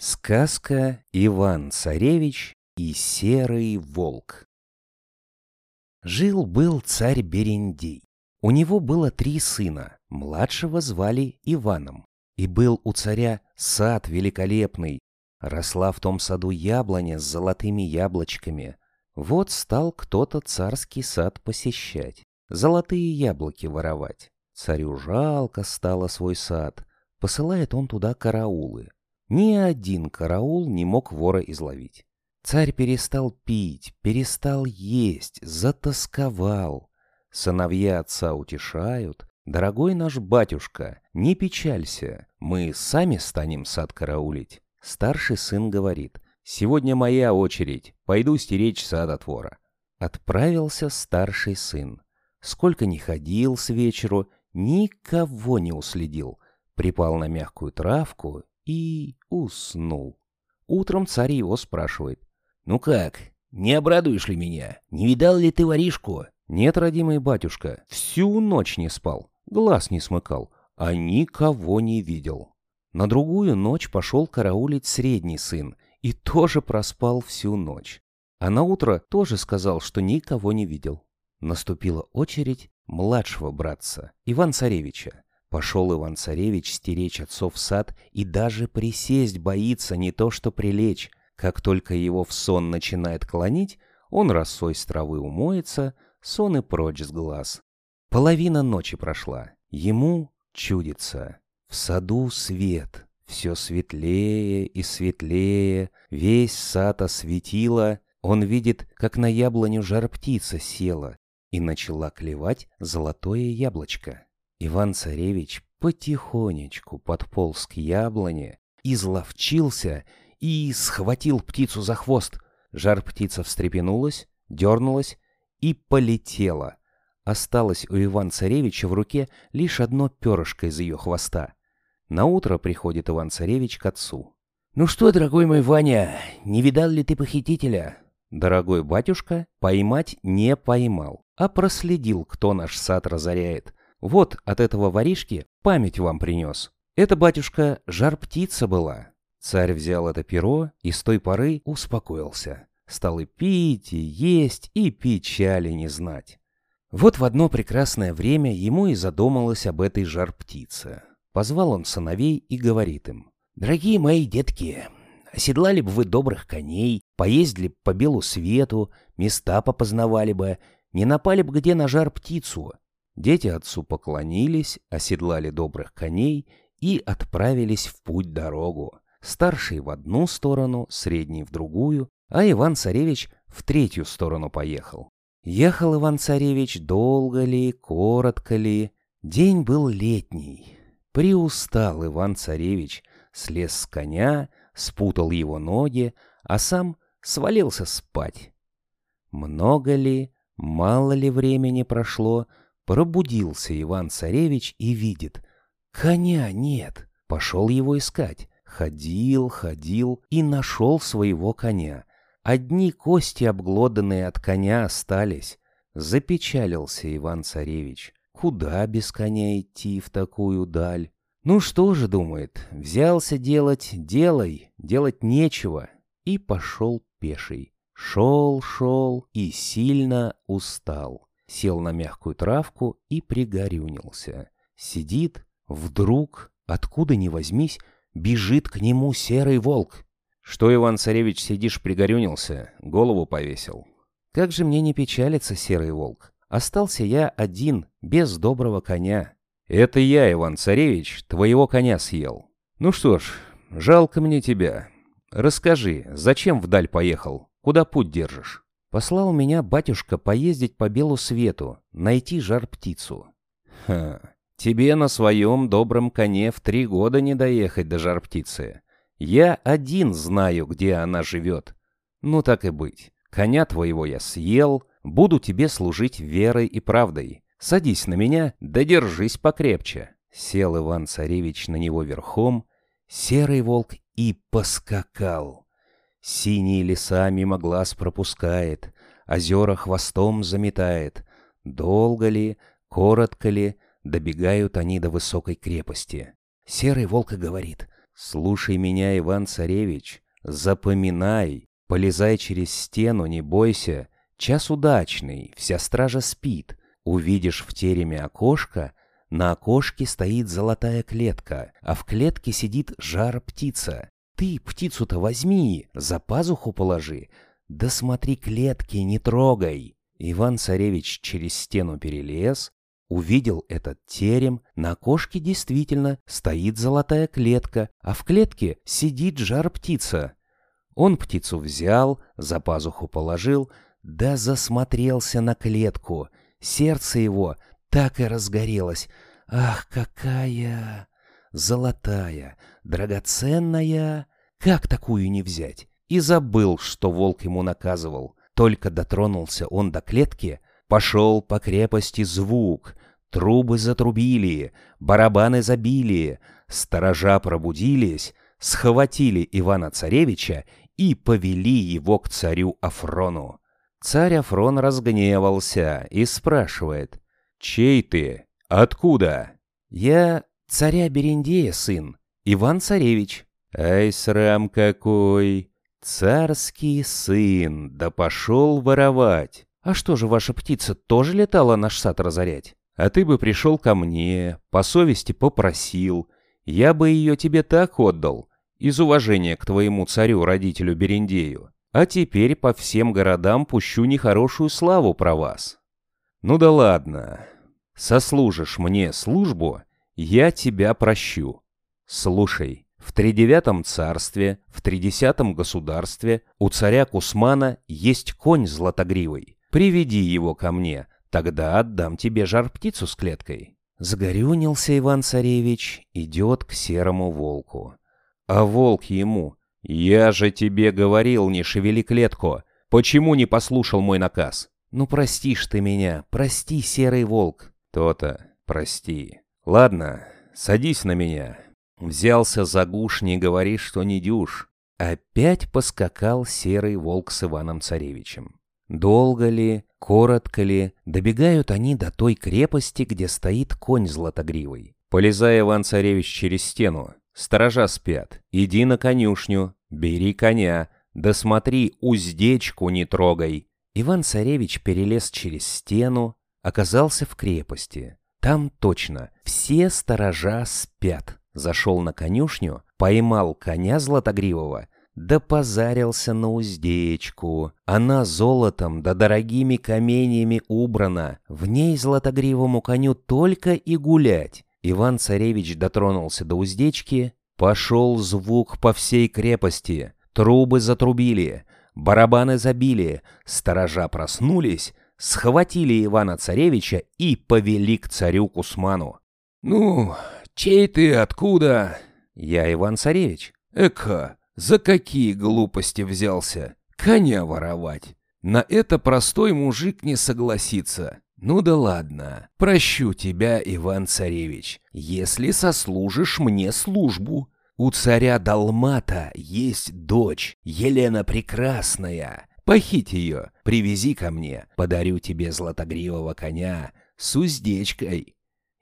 Сказка «Иван-царевич и серый волк». Жил-был царь Берендей. У него было три сына, младшего звали Иваном. И был у царя сад великолепный. Росла в том саду яблоня с золотыми яблочками. Вот стал кто-то царский сад посещать, золотые яблоки воровать. Царю жалко стало свой сад. Посылает он туда караулы. Ни один караул не мог вора изловить. Царь перестал пить, перестал есть, затасковал. Сыновья отца утешают. «Дорогой наш батюшка, не печалься, мы сами станем сад караулить». Старший сын говорит, «Сегодня моя очередь, пойду стеречь сад от вора». Отправился старший сын. Сколько ни ходил с вечеру, никого не уследил. Припал на мягкую травку и уснул. Утром царь его спрашивает. «Ну как, не обрадуешь ли меня? Не видал ли ты воришку?» «Нет, родимый батюшка, всю ночь не спал, глаз не смыкал, а никого не видел». На другую ночь пошел караулить средний сын и тоже проспал всю ночь. А на утро тоже сказал, что никого не видел. Наступила очередь младшего братца, Иван-Царевича. Пошел Иван-Царевич стеречь отцов сад и даже присесть боится не то что прилечь. Как только его в сон начинает клонить, он росой с травы умоется, сон и прочь с глаз. Половина ночи прошла. Ему чудится. В саду свет, все светлее и светлее, весь сад осветило. Он видит, как на яблоню жар-птица села и начала клевать золотое яблочко. Иван-царевич потихонечку подполз к яблоне, изловчился и схватил птицу за хвост. Жар-птица встрепенулась, дернулась и полетела. Осталось у Иван-царевича в руке лишь одно перышко из ее хвоста. На утро приходит Иван-царевич к отцу. «Ну что, дорогой мой Ваня, не видал ли ты похитителя?» Дорогой батюшка поймать не поймал, а проследил, кто наш сад разоряет. Вот от этого воришки память вам принес. Это, батюшка, жар-птица была. Царь взял это перо и с той поры успокоился. Стал и пить, и есть, и печали не знать. Вот в одно прекрасное время ему и задумалось об этой жар-птице. Позвал он сыновей и говорит им. «Дорогие мои детки, оседлали бы вы добрых коней, поездили бы по белу свету, места попознавали бы, не напали бы где на жар-птицу, Дети отцу поклонились, оседлали добрых коней и отправились в путь-дорогу. Старший в одну сторону, средний в другую, а Иван-царевич в третью сторону поехал. Ехал Иван-царевич долго ли, коротко ли. День был летний. Приустал Иван-царевич, слез с коня, спутал его ноги, а сам свалился спать. Много ли, мало ли времени прошло, Пробудился Иван-царевич и видит. Коня нет. Пошел его искать. Ходил, ходил и нашел своего коня. Одни кости, обглоданные от коня, остались. Запечалился Иван-царевич. Куда без коня идти в такую даль? Ну что же, думает, взялся делать, делай, делать нечего. И пошел пеший. Шел, шел и сильно устал сел на мягкую травку и пригорюнился. Сидит, вдруг, откуда ни возьмись, бежит к нему серый волк. «Что, Иван-царевич, сидишь пригорюнился, голову повесил?» «Как же мне не печалиться, серый волк? Остался я один, без доброго коня». «Это я, Иван-царевич, твоего коня съел. Ну что ж, жалко мне тебя. Расскажи, зачем вдаль поехал? Куда путь держишь?» Послал меня батюшка поездить по белу свету, найти жар-птицу. Ха, тебе на своем добром коне в три года не доехать до жар-птицы. Я один знаю, где она живет. Ну так и быть. Коня твоего я съел, буду тебе служить верой и правдой. Садись на меня, да держись покрепче. Сел Иван-царевич на него верхом, серый волк и поскакал. Синие леса мимо глаз пропускает, озера хвостом заметает. Долго ли, коротко ли, добегают они до высокой крепости. Серый волк и говорит, Слушай меня, Иван-царевич, запоминай, полезай через стену, не бойся. Час удачный, вся стража спит. Увидишь в тереме окошко, на окошке стоит золотая клетка, а в клетке сидит жар-птица. Ты птицу-то возьми, за пазуху положи. Да смотри клетки, не трогай. Иван-царевич через стену перелез, увидел этот терем, на окошке действительно стоит золотая клетка, а в клетке сидит жар-птица. Он птицу взял, за пазуху положил, да засмотрелся на клетку. Сердце его так и разгорелось. Ах, какая! Золотая, драгоценная! Как такую не взять? И забыл, что волк ему наказывал. Только дотронулся он до клетки, пошел по крепости звук. Трубы затрубили, барабаны забили, сторожа пробудились, схватили Ивана-царевича и повели его к царю Афрону. Царь Афрон разгневался и спрашивает, «Чей ты? Откуда?» «Я царя Берендея сын, Иван-царевич». «Ай, срам какой! Царский сын, да пошел воровать!» «А что же, ваша птица тоже летала наш сад разорять?» «А ты бы пришел ко мне, по совести попросил. Я бы ее тебе так отдал, из уважения к твоему царю-родителю Берендею. А теперь по всем городам пущу нехорошую славу про вас. Ну да ладно. Сослужишь мне службу, я тебя прощу. Слушай, в тридевятом царстве, в тридесятом государстве у царя Кусмана есть конь златогривый. Приведи его ко мне, тогда отдам тебе жар-птицу с клеткой. Загорюнился Иван-царевич, идет к серому волку. А волк ему, «Я же тебе говорил, не шевели клетку. Почему не послушал мой наказ?» «Ну простишь ты меня, прости, серый волк». «То-то, прости. Ладно, садись на меня. Взялся за гуш, не говори, что не дюж». Опять поскакал серый волк с Иваном-царевичем. Долго ли, коротко ли, добегают они до той крепости, где стоит конь златогривый. Полезая Иван-царевич через стену, Сторожа спят. Иди на конюшню, бери коня, да смотри, уздечку не трогай. Иван-царевич перелез через стену, оказался в крепости. Там точно все сторожа спят. Зашел на конюшню, поймал коня златогривого, да позарился на уздечку. Она золотом да дорогими каменьями убрана. В ней златогривому коню только и гулять. Иван-царевич дотронулся до уздечки, пошел звук по всей крепости, трубы затрубили, барабаны забили, сторожа проснулись, схватили Ивана-царевича и повели к царю Кусману. «Ну, чей ты, откуда?» «Я Иван-царевич». «Эка, за какие глупости взялся? Коня воровать. На это простой мужик не согласится. «Ну да ладно, прощу тебя, Иван-царевич, если сослужишь мне службу. У царя Далмата есть дочь, Елена Прекрасная. Похить ее, привези ко мне, подарю тебе златогривого коня с уздечкой».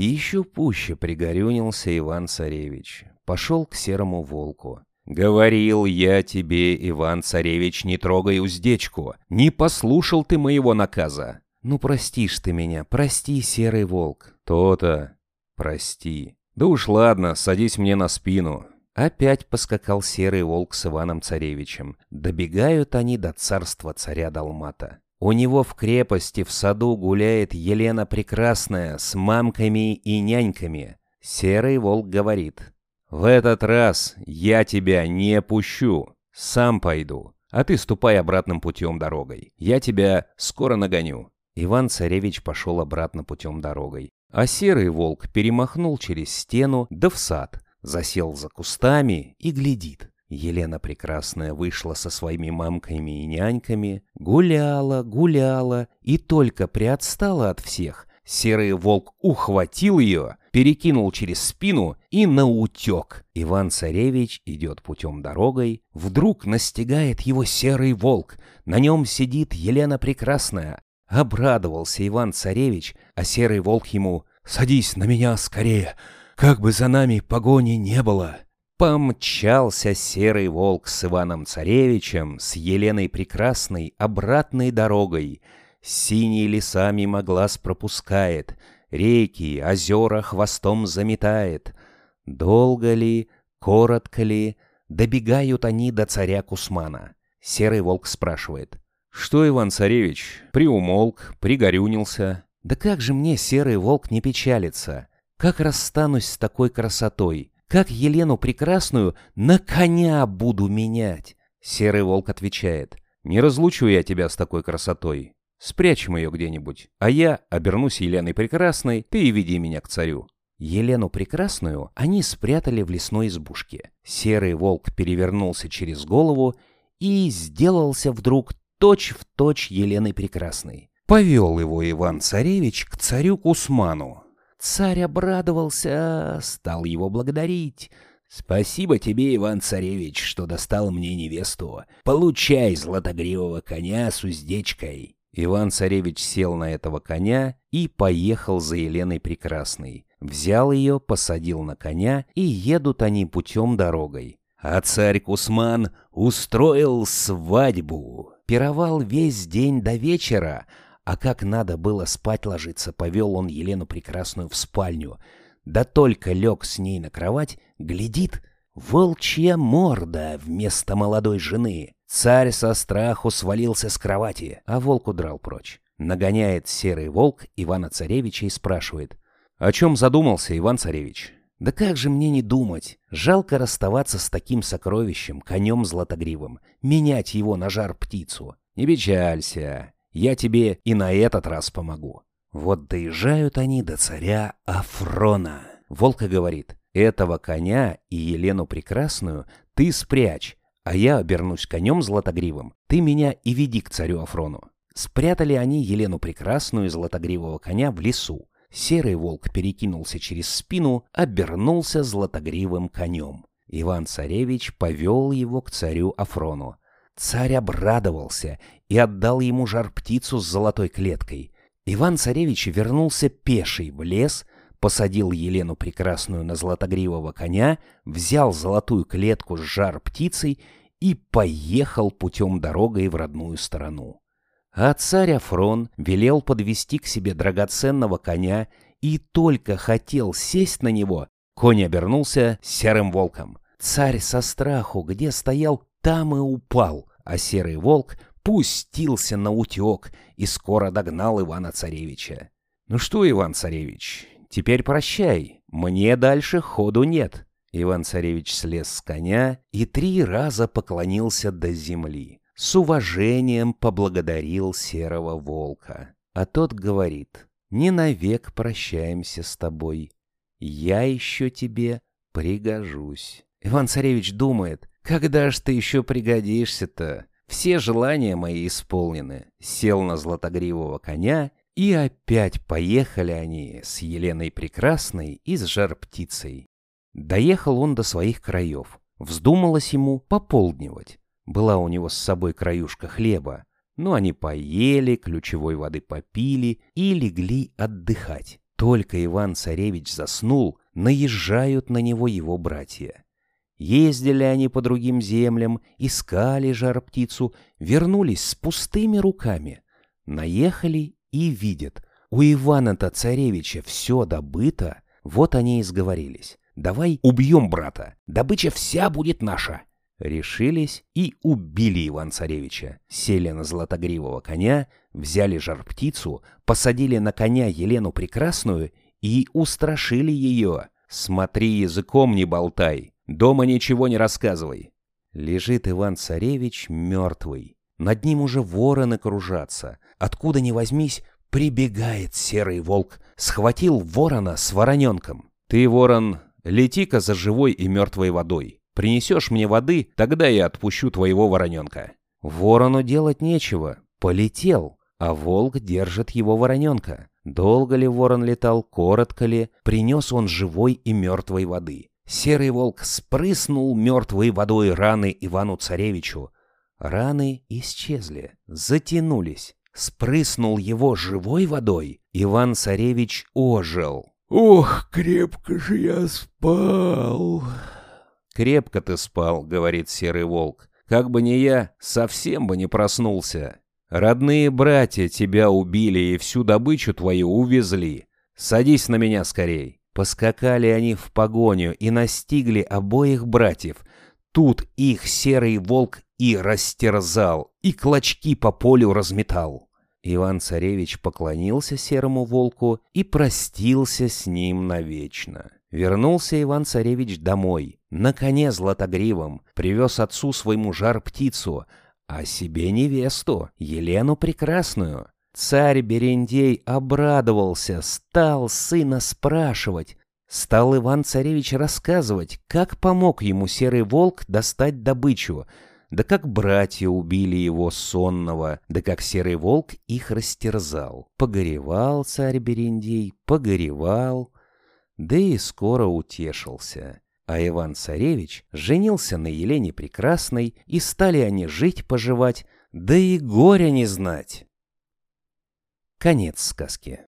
Еще пуще пригорюнился Иван-царевич. Пошел к серому волку. «Говорил я тебе, Иван-царевич, не трогай уздечку. Не послушал ты моего наказа. «Ну, простишь ты меня, прости, серый волк». «То-то, прости. Да уж ладно, садись мне на спину». Опять поскакал серый волк с Иваном-царевичем. Добегают они до царства царя Далмата. У него в крепости в саду гуляет Елена Прекрасная с мамками и няньками. Серый волк говорит, «В этот раз я тебя не пущу, сам пойду, а ты ступай обратным путем дорогой. Я тебя скоро нагоню». Иван-царевич пошел обратно путем дорогой. А серый волк перемахнул через стену да в сад, засел за кустами и глядит. Елена Прекрасная вышла со своими мамками и няньками, гуляла, гуляла и только приотстала от всех. Серый волк ухватил ее, перекинул через спину и наутек. Иван-царевич идет путем дорогой, вдруг настигает его серый волк. На нем сидит Елена Прекрасная, Обрадовался Иван-царевич, а серый волк ему «Садись на меня скорее, как бы за нами погони не было». Помчался серый волк с Иваном Царевичем, с Еленой Прекрасной обратной дорогой. Синие леса мимо глаз пропускает, реки, озера хвостом заметает. Долго ли, коротко ли, добегают они до царя Кусмана. Серый волк спрашивает. «Что, Иван-царевич, приумолк, пригорюнился?» «Да как же мне, серый волк, не печалится? Как расстанусь с такой красотой? Как Елену Прекрасную на коня буду менять?» Серый волк отвечает. «Не разлучу я тебя с такой красотой. Спрячем ее где-нибудь, а я обернусь Еленой Прекрасной, ты и веди меня к царю». Елену Прекрасную они спрятали в лесной избушке. Серый волк перевернулся через голову и сделался вдруг точь-в-точь точь Еленой Прекрасной. Повел его Иван-царевич к царю Кусману. Царь обрадовался, стал его благодарить. «Спасибо тебе, Иван-царевич, что достал мне невесту. Получай златогривого коня с уздечкой». Иван-царевич сел на этого коня и поехал за Еленой Прекрасной. Взял ее, посадил на коня, и едут они путем дорогой. А царь Кусман устроил свадьбу. Пировал весь день до вечера, а как надо было спать ложиться, повел он Елену Прекрасную в спальню. Да только лег с ней на кровать, глядит, волчья морда вместо молодой жены. Царь со страху свалился с кровати, а волк удрал прочь. Нагоняет серый волк Ивана-царевича и спрашивает, «О чем задумался, Иван-царевич?» «Да как же мне не думать? Жалко расставаться с таким сокровищем, конем златогривым, менять его на жар-птицу. Не печалься, я тебе и на этот раз помогу». Вот доезжают они до царя Афрона. Волка говорит, «Этого коня и Елену Прекрасную ты спрячь, а я обернусь конем златогривым, ты меня и веди к царю Афрону». Спрятали они Елену Прекрасную и златогривого коня в лесу. Серый волк перекинулся через спину, обернулся златогривым конем. Иван-царевич повел его к царю Афрону. Царь обрадовался и отдал ему жар-птицу с золотой клеткой. Иван-царевич вернулся пеший в лес, посадил Елену Прекрасную на златогривого коня, взял золотую клетку с жар-птицей и поехал путем дорогой в родную сторону. А царь Афрон велел подвести к себе драгоценного коня и только хотел сесть на него, конь обернулся серым волком. Царь со страху, где стоял, там и упал, а серый волк пустился на утек и скоро догнал Ивана-царевича. «Ну что, Иван-царевич, теперь прощай, мне дальше ходу нет». Иван-царевич слез с коня и три раза поклонился до земли с уважением поблагодарил серого волка. А тот говорит, не навек прощаемся с тобой. Я еще тебе пригожусь. Иван-царевич думает, когда ж ты еще пригодишься-то? Все желания мои исполнены. Сел на златогривого коня, и опять поехали они с Еленой Прекрасной и с жар-птицей. Доехал он до своих краев. Вздумалось ему пополднивать. Была у него с собой краюшка хлеба, но они поели, ключевой воды попили и легли отдыхать. Только Иван-царевич заснул, наезжают на него его братья. Ездили они по другим землям, искали жар-птицу, вернулись с пустыми руками. Наехали и видят, у Ивана-то царевича все добыто, вот они и сговорились. Давай убьем брата, добыча вся будет наша. Решились и убили Иван-Царевича. Сели на златогривого коня, взяли жар-птицу, посадили на коня Елену Прекрасную и устрашили ее. «Смотри, языком не болтай, дома ничего не рассказывай». Лежит Иван-Царевич мертвый. Над ним уже вороны кружатся. Откуда ни возьмись, прибегает серый волк. Схватил ворона с вороненком. «Ты, ворон, лети-ка за живой и мертвой водой. Принесешь мне воды, тогда я отпущу твоего вороненка». Ворону делать нечего. Полетел, а волк держит его вороненка. Долго ли ворон летал, коротко ли, принес он живой и мертвой воды. Серый волк спрыснул мертвой водой раны Ивану-царевичу. Раны исчезли, затянулись. Спрыснул его живой водой. Иван-царевич ожил. «Ох, крепко же я спал!» «Крепко ты спал», — говорит серый волк. «Как бы не я, совсем бы не проснулся. Родные братья тебя убили и всю добычу твою увезли. Садись на меня скорей». Поскакали они в погоню и настигли обоих братьев. Тут их серый волк и растерзал, и клочки по полю разметал. Иван-царевич поклонился серому волку и простился с ним навечно. Вернулся Иван-царевич домой, на коне златогривом, привез отцу своему жар-птицу, а себе невесту, Елену Прекрасную. Царь Берендей обрадовался, стал сына спрашивать. Стал Иван-царевич рассказывать, как помог ему серый волк достать добычу, да как братья убили его сонного, да как серый волк их растерзал. Погоревал царь Берендей, погоревал, да и скоро утешился. А Иван-царевич женился на Елене Прекрасной, и стали они жить-поживать, да и горя не знать. Конец сказки.